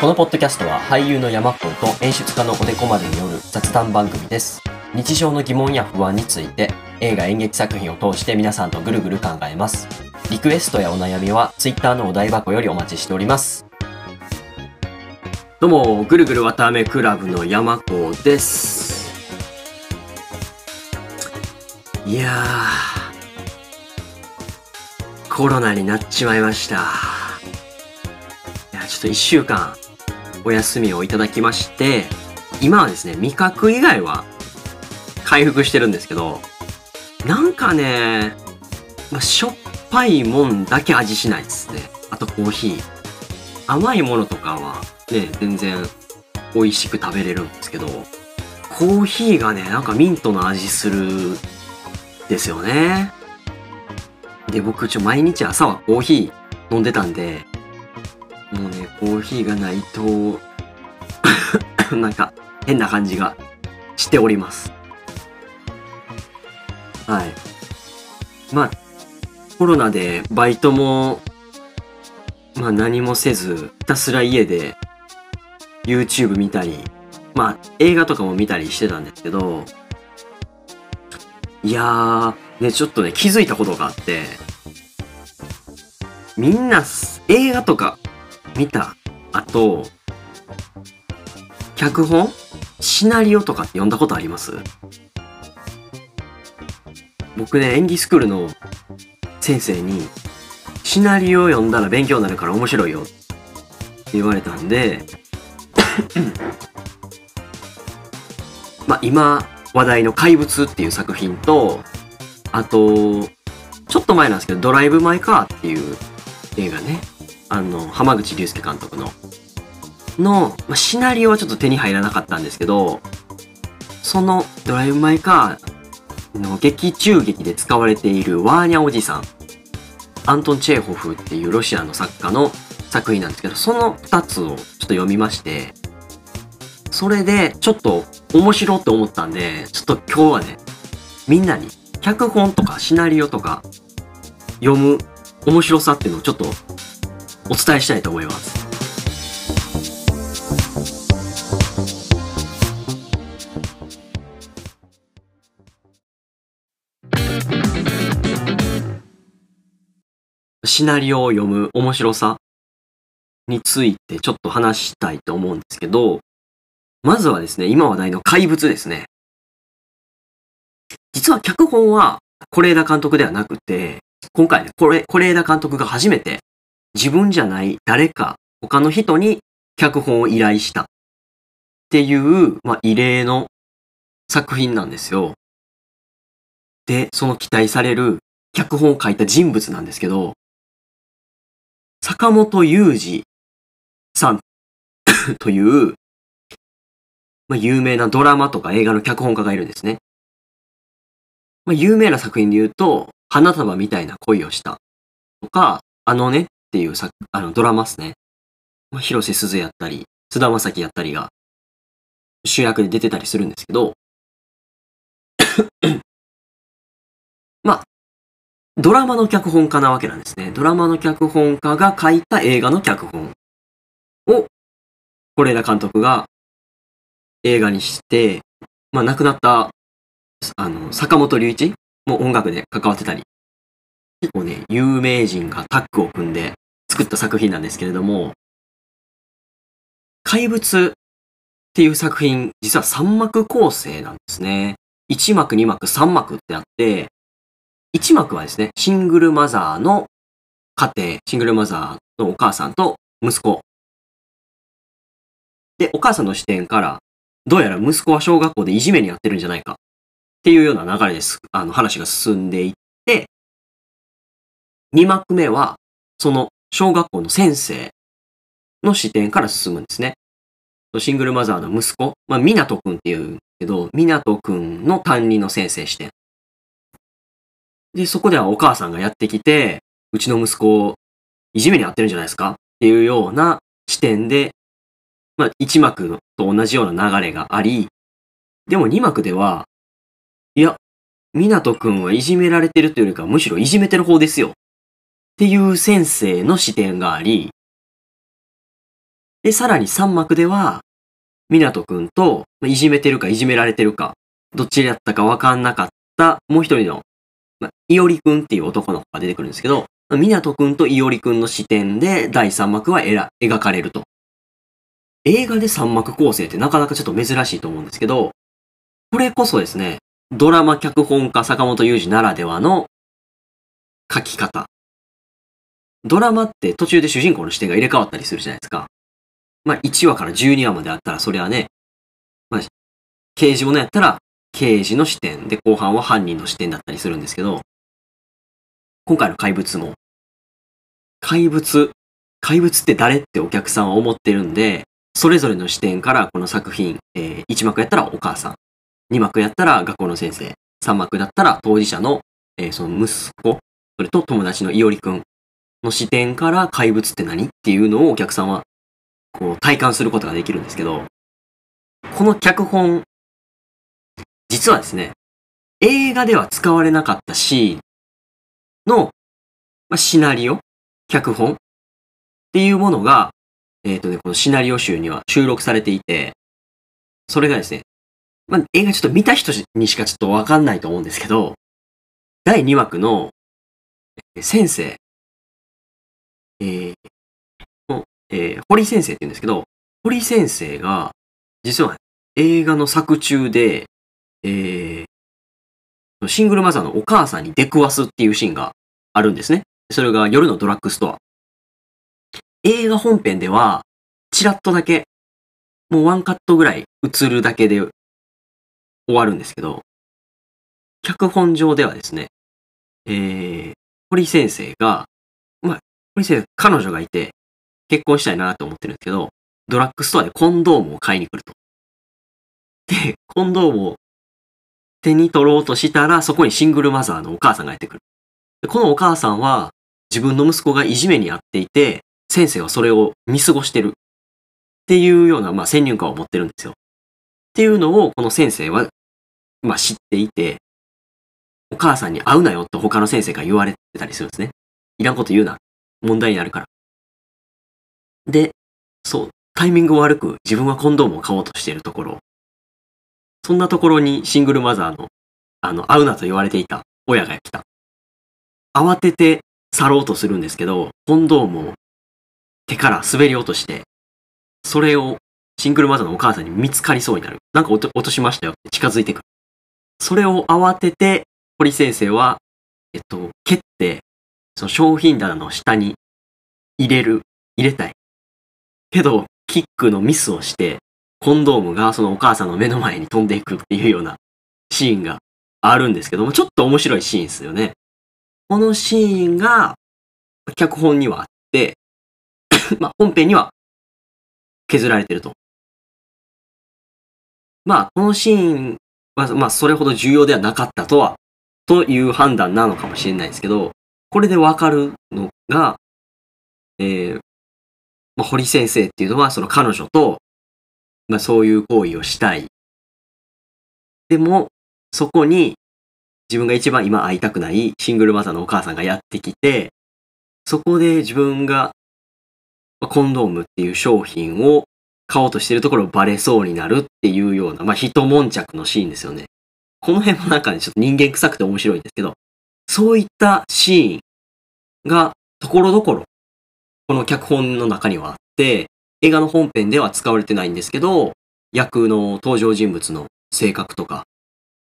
このポッドキャストは俳優の山子と演出家のおでこまでによる雑談番組です。日常の疑問や不安について映画演劇作品を通して皆さんとぐるぐる考えます。リクエストやお悩みは Twitter のお台箱よりお待ちしております。どうも、ぐるぐるわたあめクラブの山子です。いやー、コロナになっちまいました。いや、ちょっと一週間お休みをいただきまして、今はですね、味覚以外は回復してるんですけど、なんかね、まあ、しょっぱいもんだけ味しないですね。あとコーヒー。甘いものとかはね、全然美味しく食べれるんですけど、コーヒーがね、なんかミントの味するですよね。で、僕ちょ毎日朝はコーヒー飲んでたんで、もうね、コーヒーがないと、なんか変な感じがしております。はい。まあ、コロナでバイトも、まあ何もせず、ひたすら家で YouTube 見たり、まあ映画とかも見たりしてたんですけど、いやー、ね、ちょっとね、気づいたことがあって、みんな映画とか見た後、脚本？シナリオとかって読んだことあります？僕ね、演技スクールの先生に、シナリオ読んだら勉強になるから面白いよって言われたんで、まあ今話題の怪物っていう作品と、あと、ちょっと前なんですけど、ドライブ・マイ・カーっていう映画ね。あの、浜口竜介監督の。の、まあ、シナリオはちょっと手に入らなかったんですけど、そのドライブ・マイ・カーの劇中劇で使われているワーニャおじさん、アントン・チェーホフっていうロシアの作家の作品なんですけど、その二つをちょっと読みまして、それでちょっと面白って思ったんで、ちょっと今日はね、みんなに脚本とかシナリオとか読む面白さっていうのをちょっとお伝えしたいと思います。シナリオを読む面白さについてちょっと話したいと思うんですけど、まずはですね、今話題の怪物ですね。実は脚本は是枝監督ではなくて、今回ね、これ、是枝監督が初めて自分じゃない誰か他の人に脚本を依頼したっていう、まあ、異例の作品なんですよ。で、その期待される脚本を書いた人物なんですけど、坂本雄二さん という、まあ、有名なドラマとか映画の脚本家がいるんですね。まあ、有名な作品で言うと、花束みたいな恋をしたとか、あのねっていう作あのドラマですね。まあ、広瀬すずやったり、菅田将暉やったりが主役で出てたりするんですけど、まあ、ドラマの脚本家なわけなんですね。ドラマの脚本家が書いた映画の脚本を、是枝監督が映画にして、まあ亡くなった、あの、坂本龍一も音楽で関わってたり、結構ね、有名人がタッグを組んで作った作品なんですけれども、怪物っていう作品、実は3幕構成なんですね。1幕、2幕、3幕ってあって、1幕はですね、シングルマザーの家庭、シングルマザーのお母さんと息子。で、お母さんの視点から、どうやら息子は小学校でいじめにやってるんじゃないかっていうような流れです。あの話が進んでいって、2幕目は、その小学校の先生の視点から進むんですね。シングルマザーの息子、まあ、湊くんっていうけど、湊くんの担任の先生視点。で、そこではお母さんがやってきて、うちの息子をいじめにあってるんじゃないですか？っていうような視点で、まあ、1幕と同じような流れがあり、でも2幕では、いや、湊くんはいじめられてるというよりかはむしろいじめてる方ですよ。っていう先生の視点があり、で、さらに3幕では、湊くんと、いじめてるかいじめられてるか、どっちだったかわかんなかったもう一人の、まあ、いおりくんっていう男の子が出てくるんですけど、湊くんといおりくんの視点で第3幕は描かれると。映画で3幕構成ってなかなかちょっと珍しいと思うんですけど、これこそですね、ドラマ脚本家坂本雄二ならではの書き方。ドラマって途中で主人公の視点が入れ替わったりするじゃないですか。まあ1話から12話まであったらそれはね、まあ刑事物やったら刑事の視点で後半は犯人の視点だったりするんですけど、今回の怪物も、怪物、怪物って誰ってお客さんは思ってるんで、それぞれの視点からこの作品、えー、1幕やったらお母さん、2幕やったら学校の先生、3幕だったら当事者の、えー、その息子、それと友達のいおりくんの視点から怪物って何っていうのをお客さんはこう体感することができるんですけど、この脚本、実はですね、映画では使われなかったシーンの、まあ、シナリオ、脚本っていうものが、えっ、ー、とね、このシナリオ集には収録されていて、それがですね、まあ、映画ちょっと見た人にしかちょっとわかんないと思うんですけど、第2幕の、先生、えー、えー、堀先生って言うんですけど、堀先生が、実は映画の作中で、えー、シングルマザーのお母さんに出くわすっていうシーンがあるんですね。それが夜のドラッグストア。映画本編では、チラッとだけ、もうワンカットぐらい映るだけで終わるんですけど、脚本上ではですね、えー、堀先生が、まあ、堀先生、彼女がいて、結婚したいなと思ってるんですけど、ドラッグストアでコンドームを買いに来ると。で、コンドームを手に取ろうとしたら、そこにシングルマザーのお母さんがやってくる。でこのお母さんは、自分の息子がいじめにあっていて、先生はそれを見過ごしてる。っていうような、まあ、先入観を持ってるんですよ。っていうのを、この先生は、まあ、知っていて、お母さんに会うなよと他の先生が言われてたりするんですね。いらんこと言うな。問題になるから。で、そう、タイミング悪く自分はコンドームを買おうとしているところ、そんなところにシングルマザーの、あの、会うなと言われていた親が来た。慌てて去ろうとするんですけど、コンドームを手から滑り落として、それをシングルマザーのお母さんに見つかりそうになる。なんか落としましたよって近づいてくる。それを慌てて、堀先生は、えっと、蹴って、その商品棚の下に入れる、入れたい。けど、キックのミスをして、コンドームがそのお母さんの目の前に飛んでいくっていうようなシーンがあるんですけども、ちょっと面白いシーンですよね。このシーンが、脚本にはあって まあ、本編には削られてると。まあ、このシーンは、まあ、それほど重要ではなかったとは、という判断なのかもしれないですけど、これでわかるのが、えー、まあ、堀先生っていうのはその彼女と、まあ、そういう行為をしたい。でも、そこに自分が一番今会いたくないシングルマザーのお母さんがやってきて、そこで自分がまコンドームっていう商品を買おうとしてるところをバレそうになるっていうような、まあ、一悶着のシーンですよね。この辺もなんかね、ちょっと人間臭くて面白いんですけど、そういったシーンがところどころこの脚本の中にはあって、映画の本編では使われてないんですけど、役の登場人物の性格とか、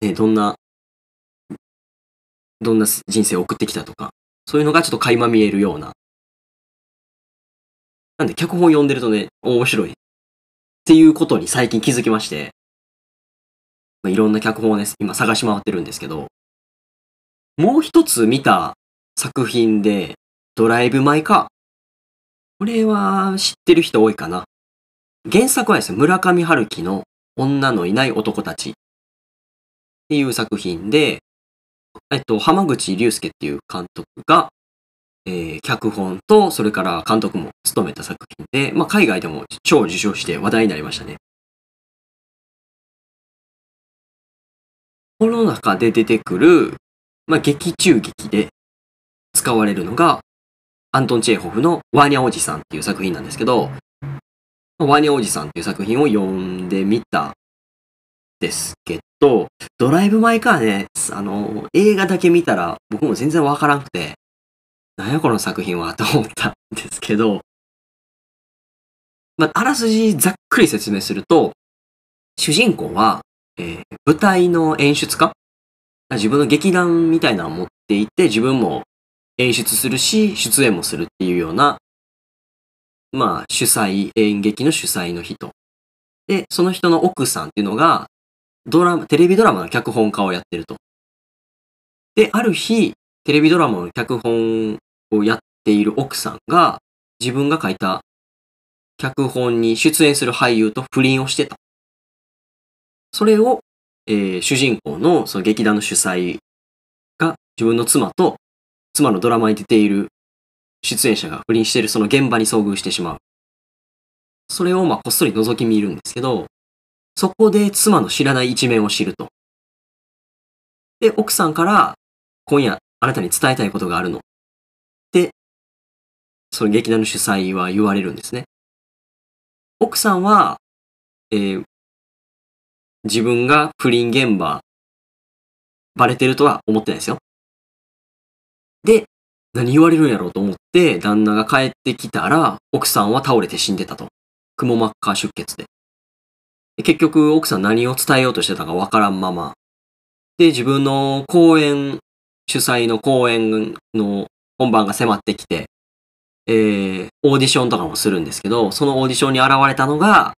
ね、どんな、どんな人生を送ってきたとか、そういうのがちょっと垣間見えるような。なんで脚本読んでるとね、面白い。っていうことに最近気づきまして、ま、いろんな脚本をね、今探し回ってるんですけど、もう一つ見た作品で、ドライブ・マイ・カー。これは知ってる人多いかな。原作はですね、村上春樹の女のいない男たちっていう作品で、えっと、浜口竜介っていう監督が、えー、脚本と、それから監督も務めた作品で、まあ、海外でも超受賞して話題になりましたね。この中で出てくる、まあ、劇中劇で使われるのが、アントン・チェーホフのワーニャおじさんっていう作品なんですけど、ワーニャおじさんっていう作品を読んでみたですけど、ドライブ・マイ・カーね、あの、映画だけ見たら僕も全然わからんくて、なんやこの作品はと思ったんですけど、まあ、あらすじざっくり説明すると、主人公は、えー、舞台の演出家自分の劇団みたいなのを持っていて、自分も演出するし、出演もするっていうような、まあ、主催、演劇の主催の人。で、その人の奥さんっていうのが、ドラマ、テレビドラマの脚本家をやってると。で、ある日、テレビドラマの脚本をやっている奥さんが、自分が書いた脚本に出演する俳優と不倫をしてた。それを、えー、主人公のその劇団の主催が自分の妻と妻のドラマに出ている出演者が不倫しているその現場に遭遇してしまう。それをまあこっそり覗き見るんですけど、そこで妻の知らない一面を知ると。で、奥さんから今夜あなたに伝えたいことがあるの。で、その劇団の主催は言われるんですね。奥さんは、えー、自分が不倫現場、バレてるとは思ってないですよ。で、何言われるんやろうと思って、旦那が帰ってきたら、奥さんは倒れて死んでたと。くも膜下出血で。結局、奥さん何を伝えようとしてたかわからんまま。で、自分の公演、主催の公演の本番が迫ってきて、えー、オーディションとかもするんですけど、そのオーディションに現れたのが、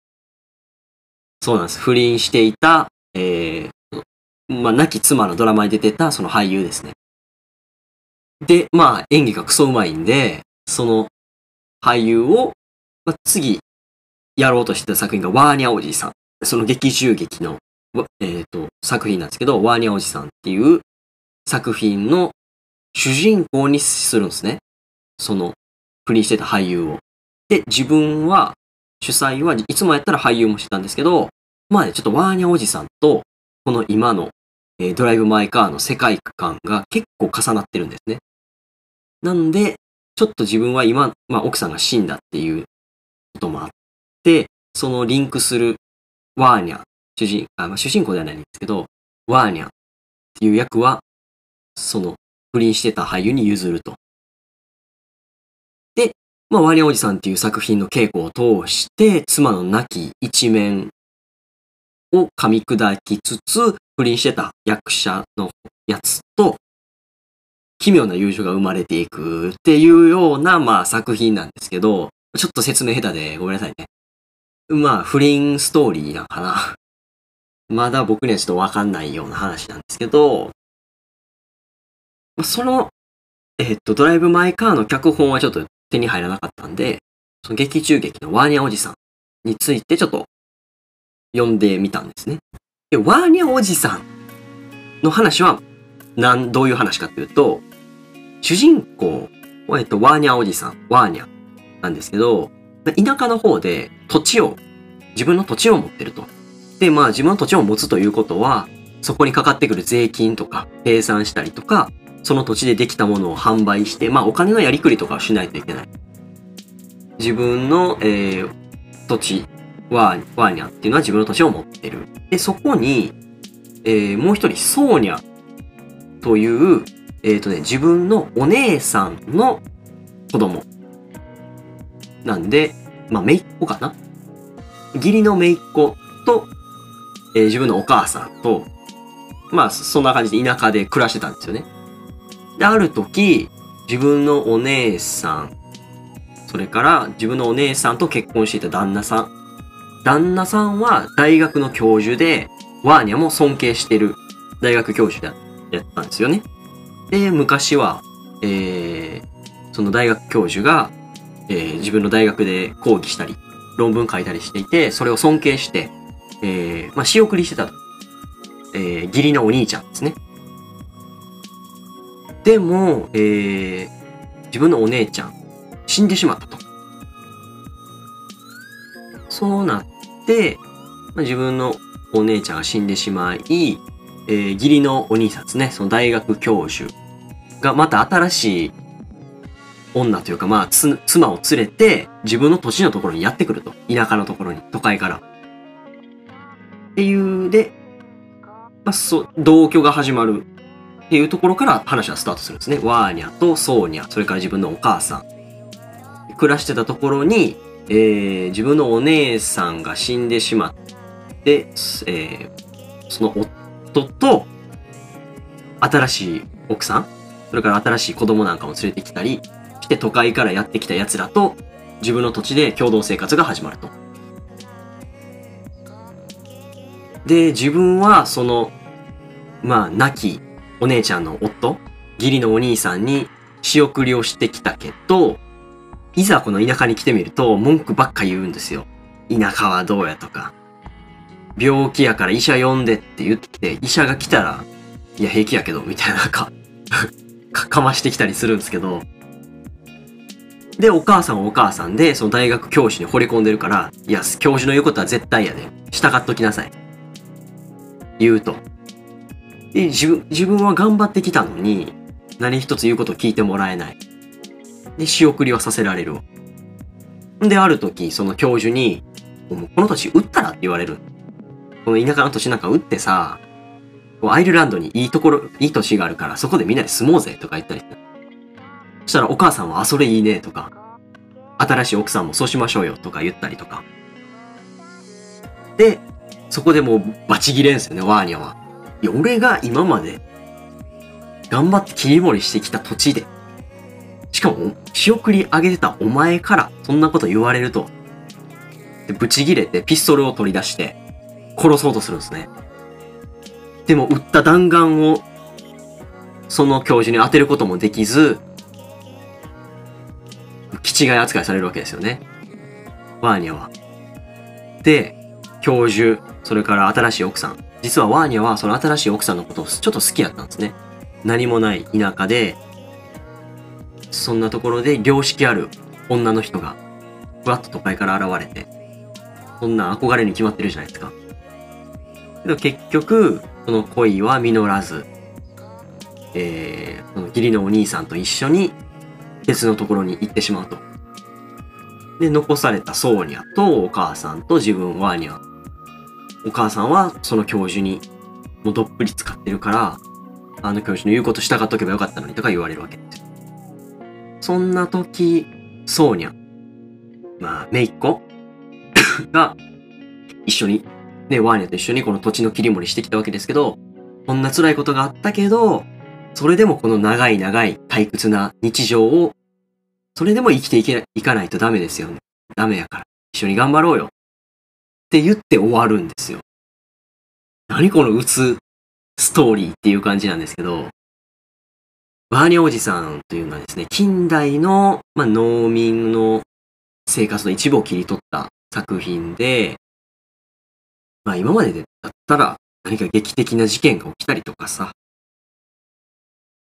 そうなんです。不倫していた、えー、まあ、亡き妻のドラマに出てたその俳優ですね。で、まあ、演技がクソうまいんで、その俳優を、まあ、次、やろうとしてた作品がワーニャおじさん。その劇中劇の、えっ、ー、と、作品なんですけど、ワーニャおじさんっていう作品の主人公にするんですね。その不倫してた俳優を。で、自分は、主催はいつもやったら俳優もしてたんですけど、まあね、ちょっとワーニャおじさんと、この今の、えー、ドライブ・マイ・カーの世界観が結構重なってるんですね。なんで、ちょっと自分は今、まあ奥さんが死んだっていうこともあって、そのリンクするワーニャ、主人、あまあ、主人公ではないんですけど、ワーニャっていう役は、その不倫してた俳優に譲ると。まあ、ワニおじさんっていう作品の稽古を通して、妻の亡き一面を噛み砕きつつ、不倫してた役者のやつと、奇妙な友情が生まれていくっていうような、まあ、作品なんですけど、ちょっと説明下手でごめんなさいね。まあ、不倫ストーリーなのかな。まだ僕にはちょっとわかんないような話なんですけど、その、えっと、ドライブ・マイ・カーの脚本はちょっと手に入らなかったんで、その劇中劇のワーニャおじさんについてちょっと読んでみたんですね。で、ワーニャおじさんの話は、なん、どういう話かっていうと、主人公、えっと、ワーニャおじさん、ワーニャなんですけど、田舎の方で土地を、自分の土地を持ってると。で、まあ自分の土地を持つということは、そこにかかってくる税金とか、計算したりとか、その土地でできたものを販売して、まあお金のやりくりとかしないといけない。自分の、えー、土地、ワーニャっていうのは自分の土地を持ってる。で、そこに、えー、もう一人、ソーニャという、えっ、ー、とね、自分のお姉さんの子供。なんで、まあ、姪っ子かな義理の姪っ子と、えー、自分のお母さんと、まあ、そんな感じで田舎で暮らしてたんですよね。で、ある時、自分のお姉さん、それから自分のお姉さんと結婚していた旦那さん。旦那さんは大学の教授で、ワーニャも尊敬してる大学教授やったんですよね。で、昔は、えー、その大学教授が、えー、自分の大学で講義したり、論文書いたりしていて、それを尊敬して、えー、まあ、仕送りしてたと。えー、義理のお兄ちゃんですね。でも、えー、自分のお姉ちゃん、死んでしまったと。そうなって、まあ、自分のお姉ちゃんが死んでしまい、えー、義理のお兄さんですね、その大学教授がまた新しい女というか、まあ、妻を連れて、自分の土地のところにやってくると。田舎のところに、都会から。っていう、で、まあ、そう、同居が始まるっていうところから話はスタートするんですね。ワーニャとソーニャ、それから自分のお母さん。暮らしてたところに、えー、自分のお姉さんが死んでしまって、えー、その夫と、新しい奥さん、それから新しい子供なんかも連れてきたりして都会からやってきた奴らと自分の土地で共同生活が始まると。で、自分はその、まあ、亡きお姉ちゃんの夫、義理のお兄さんに仕送りをしてきたけど、いざこの田舎に来てみると文句ばっか言うんですよ。田舎はどうやとか。病気やから医者呼んでって言って、医者が来たら、いや平気やけど、みたいなか、かかましてきたりするんですけど、で、お母さんはお母さんで、その大学教師に惚れ込んでるから、いや、教授の言うことは絶対やで。従っときなさい。言うと。で、自分、自分は頑張ってきたのに、何一つ言うことを聞いてもらえない。で、仕送りはさせられるわ。で、ある時、その教授に、もうこの土地売ったら？って言われる。この田舎の土地なんか売ってさ、アイルランドにいいところ、いい土地があるから、そこでみんなで住もうぜとか言ったりして。そしたらお母さんは、あ、それいいねとか、新しい奥さんもそうしましょうよとか言ったりとか。で、そこでもうバチギレんすよね、ワーニャは。俺が今まで頑張って切り盛りしてきた土地で、しかも、仕送り上げてたお前からそんなこと言われると、で、ブチギレてピストルを取り出して、殺そうとするんですね。でも、撃った弾丸を、その教授に当てることもできず、気違い扱いされるわけですよね。ワーニャは。で、教授、それから新しい奥さん。実はワーニャはその新しい奥さんのことをちょっと好きやったんですね。何もない田舎で、そんなところで良識ある女の人が、ふわっと都会から現れて、そんな憧れに決まってるじゃないですか。けど結局、その恋は実らず、えー、その義理のお兄さんと一緒に別のところに行ってしまうと。で、残されたソーニャとお母さんと自分ワーニャ。お母さんはその教授にもうどっぷり使ってるから、あの教授の言うこと従っとけばよかったのにとか言われるわけですよ。そんな時、ソーニャ、まあ、めいっ子 が一緒に、ね、ワーニャと一緒にこの土地の切り盛りしてきたわけですけど、こんな辛いことがあったけど、それでもこの長い長い退屈な日常を、それでも生きていけいかないとダメですよね。ダメやから。一緒に頑張ろうよ。って言って終わるんですよ。何この鬱ストーリーっていう感じなんですけど、バーニャおじさんというのはですね、近代の、まあ、農民の生活の一部を切り取った作品で、まあ今までだったら何か劇的な事件が起きたりとかさ、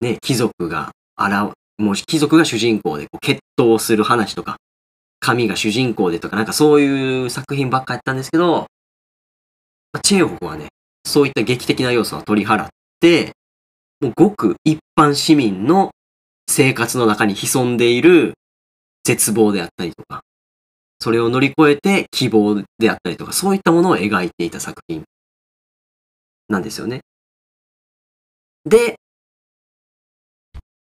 ね、貴族が、あら、もう貴族が主人公でこう決闘する話とか、神が主人公でとか、なんかそういう作品ばっかやったんですけど、チェーホフはね、そういった劇的な要素は取り払って、もうごく一般市民の生活の中に潜んでいる絶望であったりとか、それを乗り越えて希望であったりとか、そういったものを描いていた作品なんですよね。で、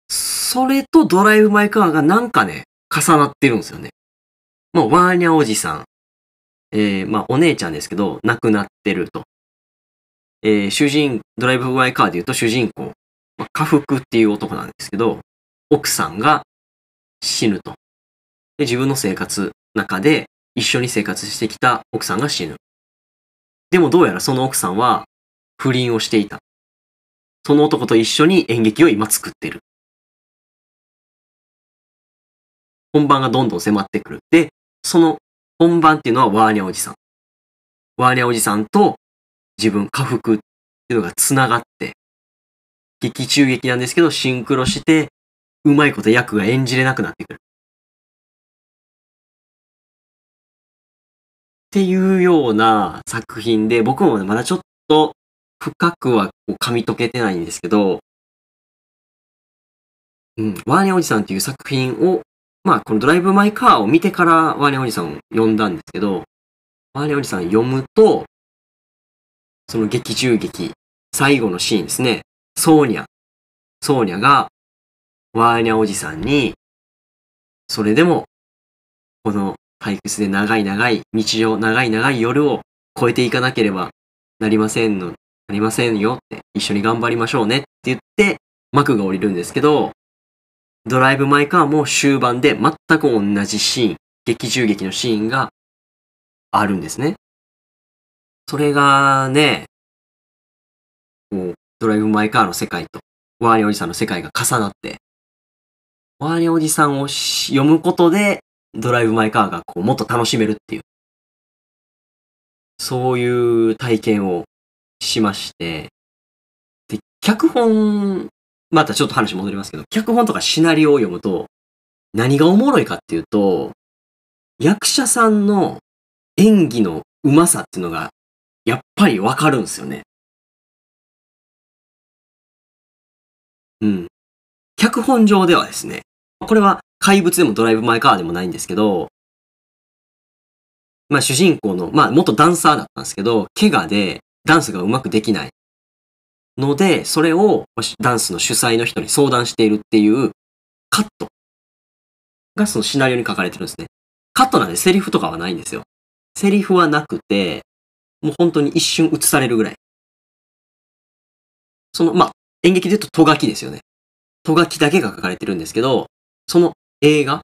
それとドライブ・マイ・カーがなんかね、重なってるんですよね。もうワーニャおじさん、えー、まあお姉ちゃんですけど、亡くなってると。えー、主人、ドライブ・マイ・カーで言うと主人公、まあ、家福っていう男なんですけど、奥さんが死ぬと。で、自分の生活中で一緒に生活してきた奥さんが死ぬ。でもどうやらその奥さんは不倫をしていた。その男と一緒に演劇を今作ってる。本番がどんどん迫ってくる。で、その本番っていうのはワーニャおじさん。ワーニャおじさんと自分、家福っていうのが繋がって、劇中劇なんですけど、シンクロして、うまいこと役が演じれなくなってくる。っていうような作品で、僕もまだちょっと深くはこう噛み解けてないんですけど、うん、ワーニャおじさんっていう作品を、まあ、このドライブ・マイ・カーを見てからワーニャおじさんを読んだんですけど、ワーニャおじさん読むと、その劇中劇、最後のシーンですね。ソーニャ。ソーニャが、ワーニャおじさんに、それでも、この退屈で長い長い日常、長い長い夜を超えていかなければなりませんの、なりませんよって、一緒に頑張りましょうねって言って、幕が降りるんですけど、ドライブ・マイ・カーも終盤で全く同じシーン、劇中劇のシーンがあるんですね。それがね、こう、ドライブ・マイ・カーの世界と、ワーニャおじさんの世界が重なって、ワーニャおじさんを読むことで、ドライブ・マイ・カーがこうもっと楽しめるっていう、そういう体験をしまして、で、脚本、またちょっと話戻りますけど、脚本とかシナリオを読むと、何がおもろいかっていうと、役者さんの演技の上手さっていうのが、やっぱりわかるんですよね。うん。脚本上ではですね、これは怪物でもドライブ・マイ・カーでもないんですけど、まあ主人公の、まあ元ダンサーだったんですけど、怪我でダンスがうまくできないので、それをダンスの主催の人に相談しているっていうカットがそのシナリオに書かれてるんですね。カットなんでセリフとかはないんですよ。セリフはなくて、もう本当に一瞬映されるぐらい。その、まあ、演劇で言うとト書きですよね。ト書きだけが書かれてるんですけど、その映画、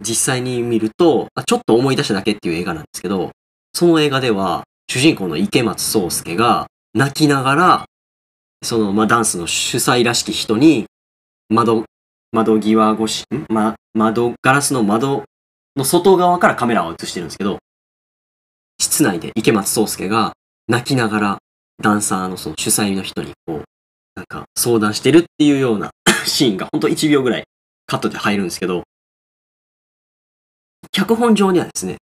実際に見ると、ちょっと思い出しただけっていう映画なんですけど、その映画では、主人公の池松壮介が泣きながら、その、まあ、ダンスの主催らしき人に、窓、窓際越し、ま、窓、ガラスの窓の外側からカメラを映してるんですけど、室内で池松壮介が泣きながらダンサーのその主催の人にこう、なんか相談してるっていうような シーンがほんと1秒ぐらいカットで入るんですけど、脚本上にはですね、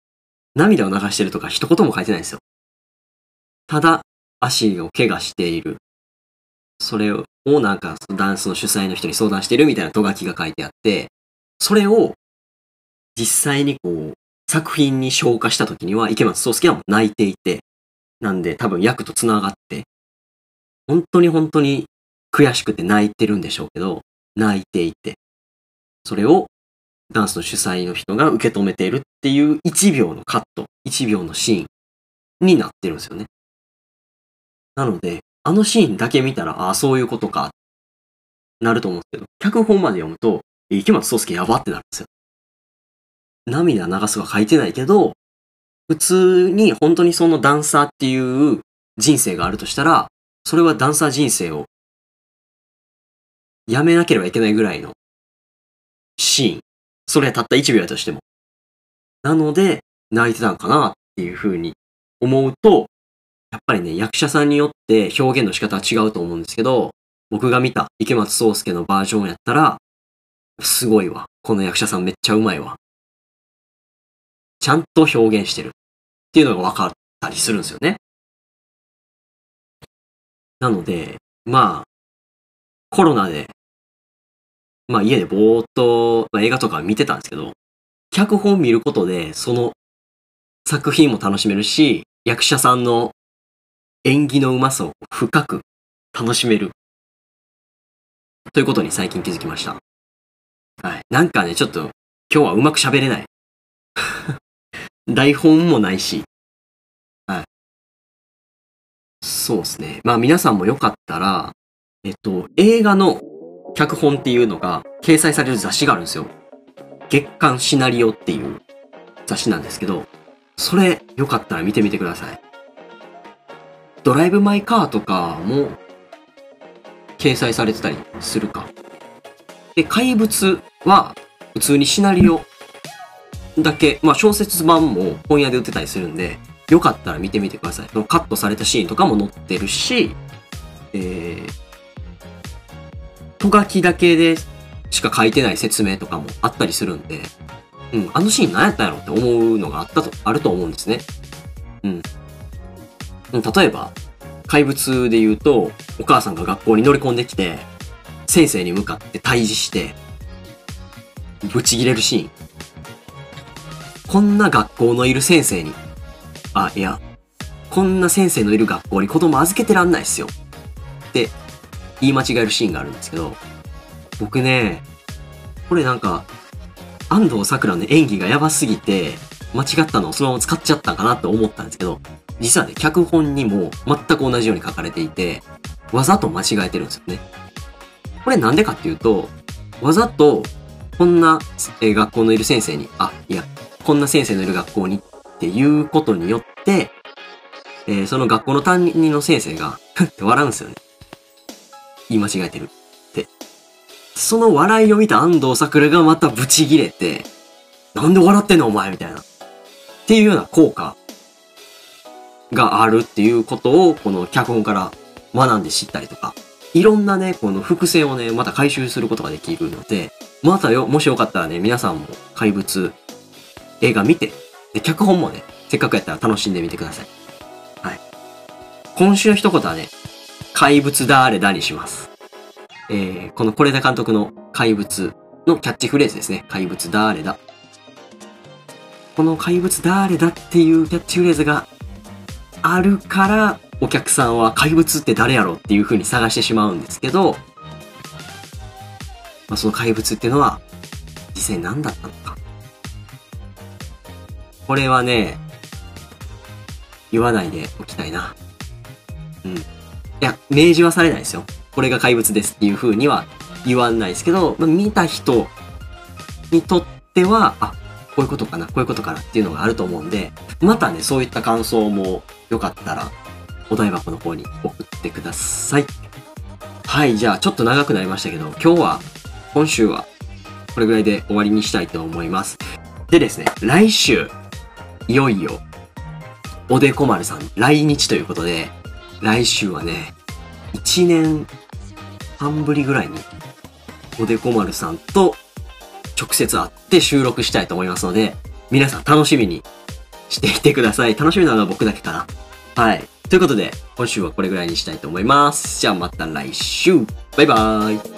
涙を流してるとか一言も書いてないんですよ。ただ、足を怪我している。それをなんかダンスの主催の人に相談してるみたいなと書きが書いてあって、それを実際にこう作品に消化した時には池松壮亮は泣いていて、なんで多分役と繋がって、本当に本当に悔しくて泣いてるんでしょうけど、泣いていて、それをダンスの主催の人が受け止めているっていう1秒のカット、1秒のシーンになってるんですよね。なので、あのシーンだけ見たら、ああ、そういうことか、なると思うんですけど、脚本まで読むと、池松壮亮やばってなるんですよ。涙流すは書いてないけど、普通に本当にそのダンサーっていう人生があるとしたら、それはダンサー人生をやめなければいけないぐらいのシーン。それはたった1秒やとしても。なので、泣いてたんかなっていう風に思うと、やっぱりね、役者さんによって表現の仕方は違うと思うんですけど、僕が見た池松壮亮のバージョンやったら、すごいわ。この役者さんめっちゃうまいわ。ちゃんと表現してるっていうのが分かったりするんですよね。なので、まあ、コロナでまあ家でぼーっと、まあ、映画とか見てたんですけど、脚本見ることで、その作品も楽しめるし、役者さんの演技のうまさを深く楽しめる。ということに最近気づきました。はい。なんかね、ちょっと今日はうまく喋れない。台本もないし。はい。そうですね。まあ皆さんもよかったら、えっと、映画の脚本っていうのが掲載される雑誌があるんですよ。月刊シナリオっていう雑誌なんですけど、それよかったら見てみてください。ドライブ・マイ・カーとかも掲載されてたりするか。で、怪物は普通にシナリオだけ、まあ小説版も本屋で売ってたりするんで、よかったら見てみてください。カットされたシーンとかも載ってるし、えー、と書きだけでしか書いてない説明とかもあったりするんで、うん、あのシーン何やったんやろって思うのがあったと、あると思うんですね。うん。例えば、怪物で言うと、お母さんが学校に乗り込んできて、先生に向かって対峙して、ぶち切れるシーン。こんな学校のいる先生に、あ、いや、こんな先生のいる学校に子供預けてらんないっすよ。って言い間違えるシーンがあるんですけど、僕ね、これなんか、安藤桜の演技がやばすぎて、間違ったのをそのまま使っちゃったんかなと思ったんですけど、実はね、脚本にも全く同じように書かれていて、わざと間違えてるんですよね。これなんでかっていうと、わざと、こんな、え学校のいる先生に、あ、いや、こんな先生のいる学校にっていうことによって、えーその学校の担任の先生が、ふって笑うんですよね。言い間違えてるって。その笑いを見た安藤桜がまたブチギレて、なんで笑ってんのお前みたいな。っていうような効果があるっていうことを、この脚本から学んで知ったりとか、いろんなね、この伏線をね、また回収することができるので、またよ、もしよかったらね、皆さんも怪物映画見て、で、脚本もね、せっかくやったら楽しんでみてください。はい。今週の一言はね、怪物だーれだにします。えー、この是枝監督の怪物のキャッチフレーズですね。怪物だーれだ。この怪物だーれだっていうキャッチフレーズがあるから、お客さんは怪物って誰やろっていう風に探してしまうんですけど、まあ、その怪物っていうのは、実際何だったのか。これはね、言わないでおきたいな。うん。いや、明示はされないですよ。これが怪物ですっていう風には言わないですけど、まあ、見た人にとっては、あ、こういうことかな、こういうことかなっていうのがあると思うんで、またね、そういった感想もよかったら、お台箱の方に送ってください。はい、じゃあちょっと長くなりましたけど、今日は、今週は、これぐらいで終わりにしたいと思います。でですね、来週、いよいよ、おでこ丸さん来日ということで、来週はね、1年半ぶりぐらいに、おでこ丸さんと直接会って収録したいと思いますので、皆さん楽しみにしていてください。楽しみなのは僕だけかな。はい。ということで、今週はこれぐらいにしたいと思います。じゃあまた来週。バイバーイ。